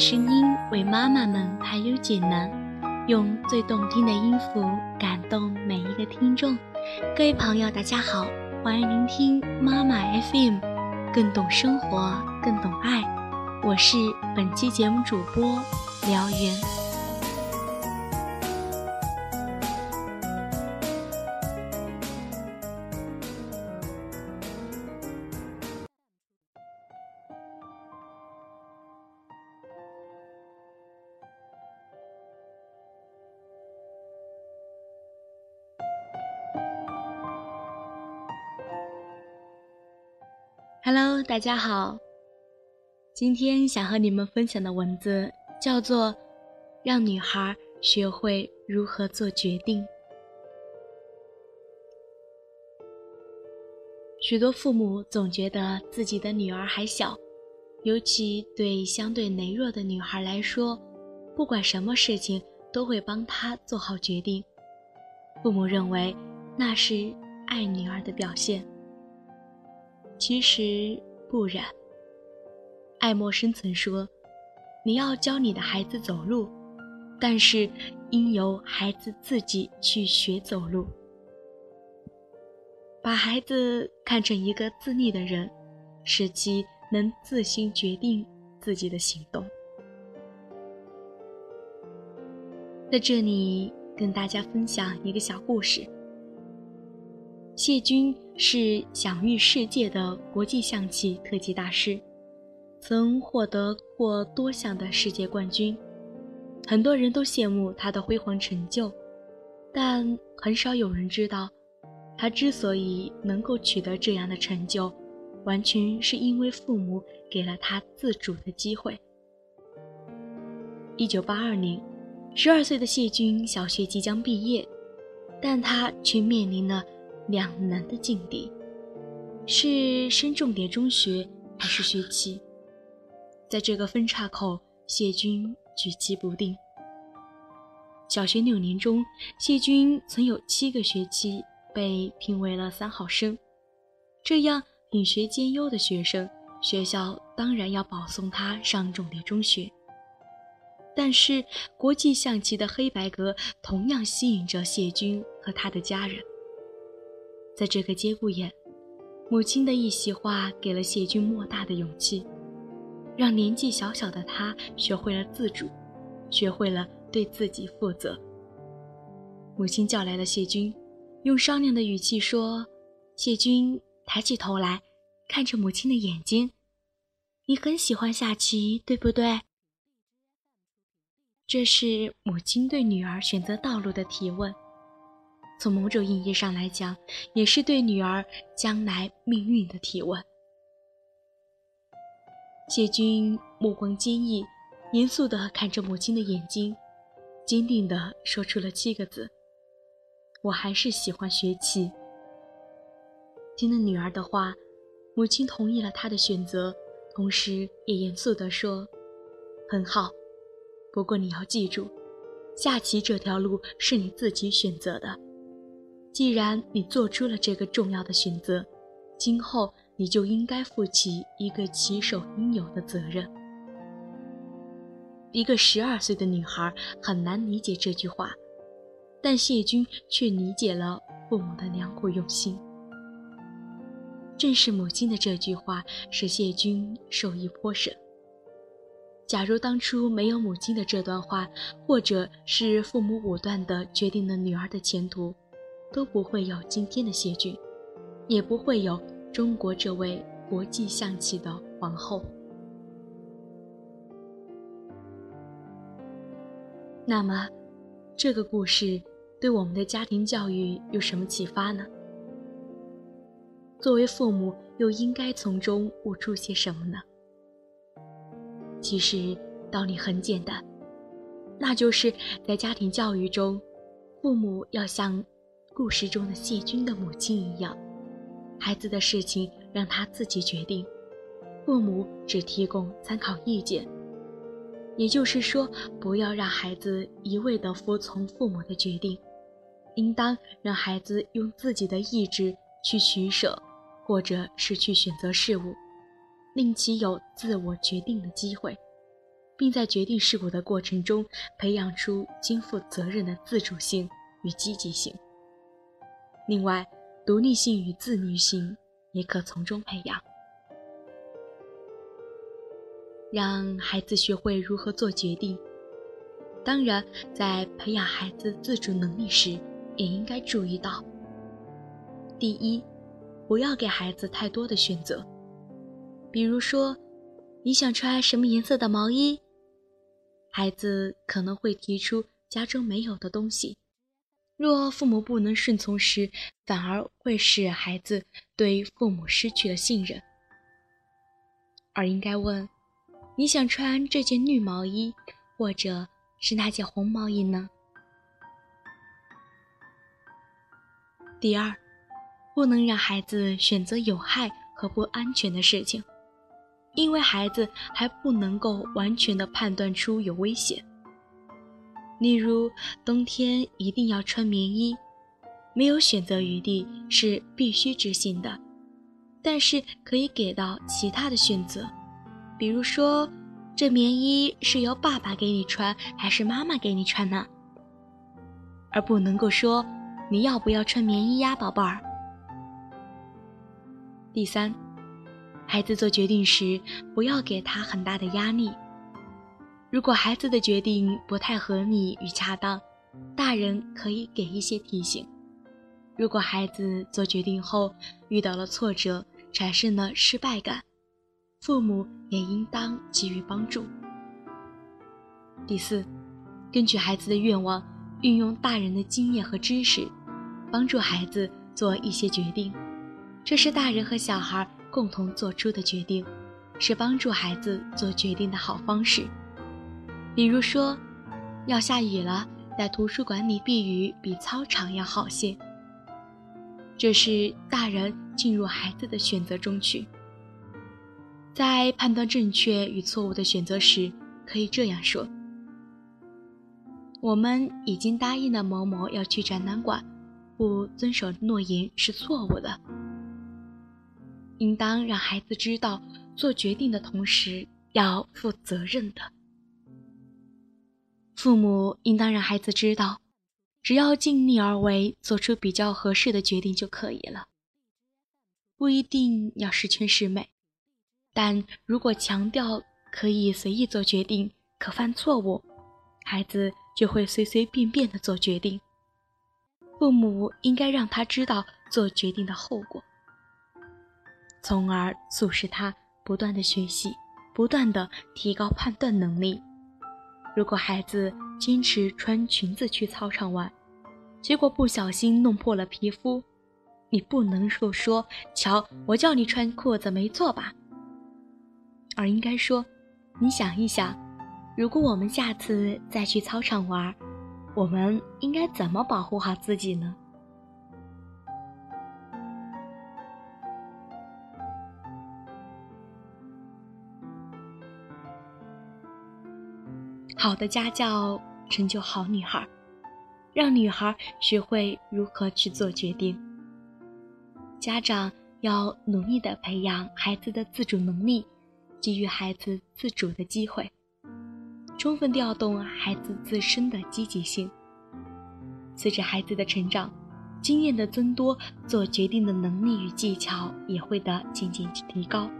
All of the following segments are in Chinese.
声音为妈妈们排忧解难，用最动听的音符感动每一个听众。各位朋友，大家好，欢迎聆听妈妈 FM，更懂生活，更懂爱。我是本期节目主播辽源。Hello，大家好。今天想和你们分享的文字叫做《让女孩学会如何做决定》。许多父母总觉得自己的女儿还小，尤其对相对羸弱的女孩来说，不管什么事情都会帮她做好决定。父母认为那是爱女儿的表现。其实不然。爱默生曾说：“你要教你的孩子走路，但是应由孩子自己去学走路。把孩子看成一个自立的人，使其能自行决定自己的行动。”在这里跟大家分享一个小故事。谢军。是享誉世界的国际象棋特级大师，曾获得过多项的世界冠军，很多人都羡慕他的辉煌成就，但很少有人知道，他之所以能够取得这样的成就，完全是因为父母给了他自主的机会。一九八二年，十二岁的谢军小学即将毕业，但他却面临了。两难的境地，是升重点中学还是学期？在这个分岔口，谢军举棋不定。小学六年中，谢军曾有七个学期被评为了三好生，这样品学兼优的学生，学校当然要保送他上重点中学。但是，国际象棋的黑白格同样吸引着谢军和他的家人。在这个节骨眼，母亲的一席话给了谢军莫大的勇气，让年纪小小的他学会了自主，学会了对自己负责。母亲叫来了谢军，用商量的语气说：“谢军，抬起头来，看着母亲的眼睛，你很喜欢下棋，对不对？”这是母亲对女儿选择道路的提问。从某种意义上来讲，也是对女儿将来命运的提问。谢军目光坚毅，严肃地看着母亲的眼睛，坚定地说出了七个字：“我还是喜欢学棋。”听了女儿的话，母亲同意了他的选择，同时也严肃地说：“很好，不过你要记住，下棋这条路是你自己选择的。”既然你做出了这个重要的选择，今后你就应该负起一个棋手应有的责任。一个十二岁的女孩很难理解这句话，但谢军却理解了父母的良苦用心。正是母亲的这句话，使谢军受益颇深。假如当初没有母亲的这段话，或者是父母武断的决定了女儿的前途。都不会有今天的谢军，也不会有中国这位国际象棋的皇后。那么，这个故事对我们的家庭教育有什么启发呢？作为父母，又应该从中悟出些什么呢？其实道理很简单，那就是在家庭教育中，父母要像。故事中的谢军的母亲一样，孩子的事情让他自己决定，父母只提供参考意见。也就是说，不要让孩子一味地服从父母的决定，应当让孩子用自己的意志去取舍，或者是去选择事物，令其有自我决定的机会，并在决定事物的过程中培养出肩负责任的自主性与积极性。另外，独立性与自律性也可从中培养。让孩子学会如何做决定。当然，在培养孩子自主能力时，也应该注意到：第一，不要给孩子太多的选择。比如说，你想穿什么颜色的毛衣，孩子可能会提出家中没有的东西。若父母不能顺从时，反而会使孩子对父母失去了信任，而应该问。你想穿这件绿毛衣，或者是那件红毛衣呢？第二，不能让孩子选择有害和不安全的事情，因为孩子还不能够完全的判断出有危险。例如，冬天一定要穿棉衣，没有选择余地是必须执行的，但是可以给到其他的选择。比如说，这棉衣是由爸爸给你穿，还是妈妈给你穿呢？而不能够说你要不要穿棉衣呀，宝贝儿。第三，孩子做决定时不要给他很大的压力。如果孩子的决定不太合理与恰当，大人可以给一些提醒。如果孩子做决定后遇到了挫折，产生了失败感。父母也应当给予帮助。第四，根据孩子的愿望，运用大人的经验和知识，帮助孩子做一些决定。这是大人和小孩共同做出的决定，是帮助孩子做决定的好方式。比如说，要下雨了，在图书馆里避雨比操场要好些。这是大人进入孩子的选择中去。在判断正确与错误的选择时，可以这样说：“我们已经答应了某某要去展览馆，不遵守诺言是错误的。”应当让孩子知道，做决定的同时要负责任的。父母应当让孩子知道，只要尽力而为，做出比较合适的决定就可以了，不一定要十全十美。但如果强调可以随意做决定，可犯错误，孩子就会随随便便的做决定。父母应该让他知道做决定的后果，从而促使他不断的学习，不断的提高判断能力。如果孩子坚持穿裙子去操场玩，结果不小心弄破了皮肤，你不能够说：“瞧，我叫你穿裤子，没错吧？”而应该说，你想一想，如果我们下次再去操场玩，我们应该怎么保护好自己呢？好的家教成就好女孩，让女孩学会如何去做决定。家长要努力的培养孩子的自主能力。给予孩子自主的机会，充分调动孩子自身的积极性。随着孩子的成长，经验的增多，做决定的能力与技巧也会的渐渐提高。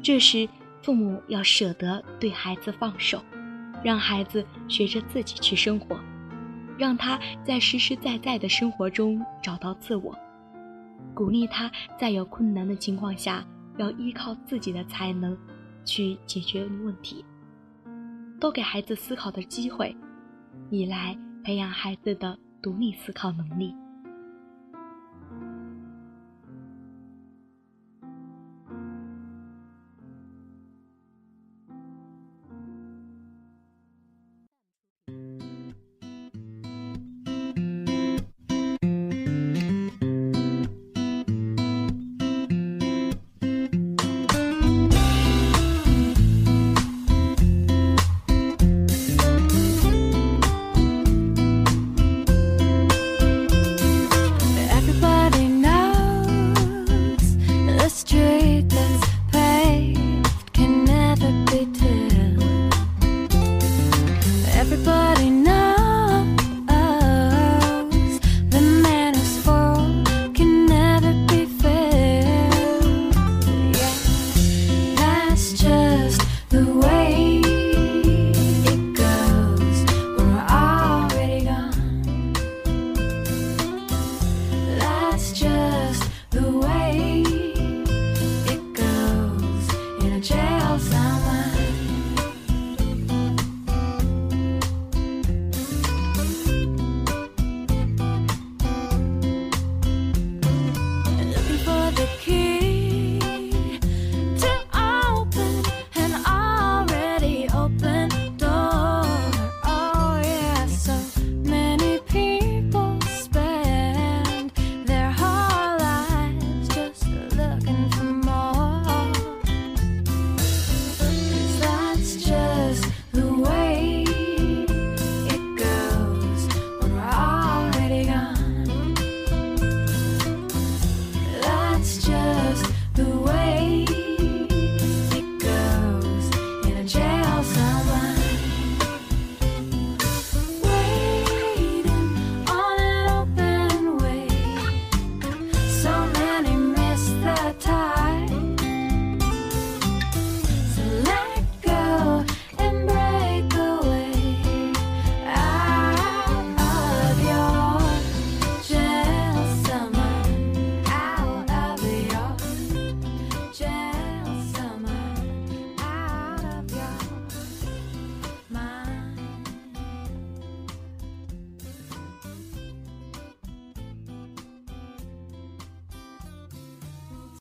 这时，父母要舍得对孩子放手，让孩子学着自己去生活，让他在实实在在的生活中找到自我，鼓励他在有困难的情况下。要依靠自己的才能去解决问题，多给孩子思考的机会，以来培养孩子的独立思考能力。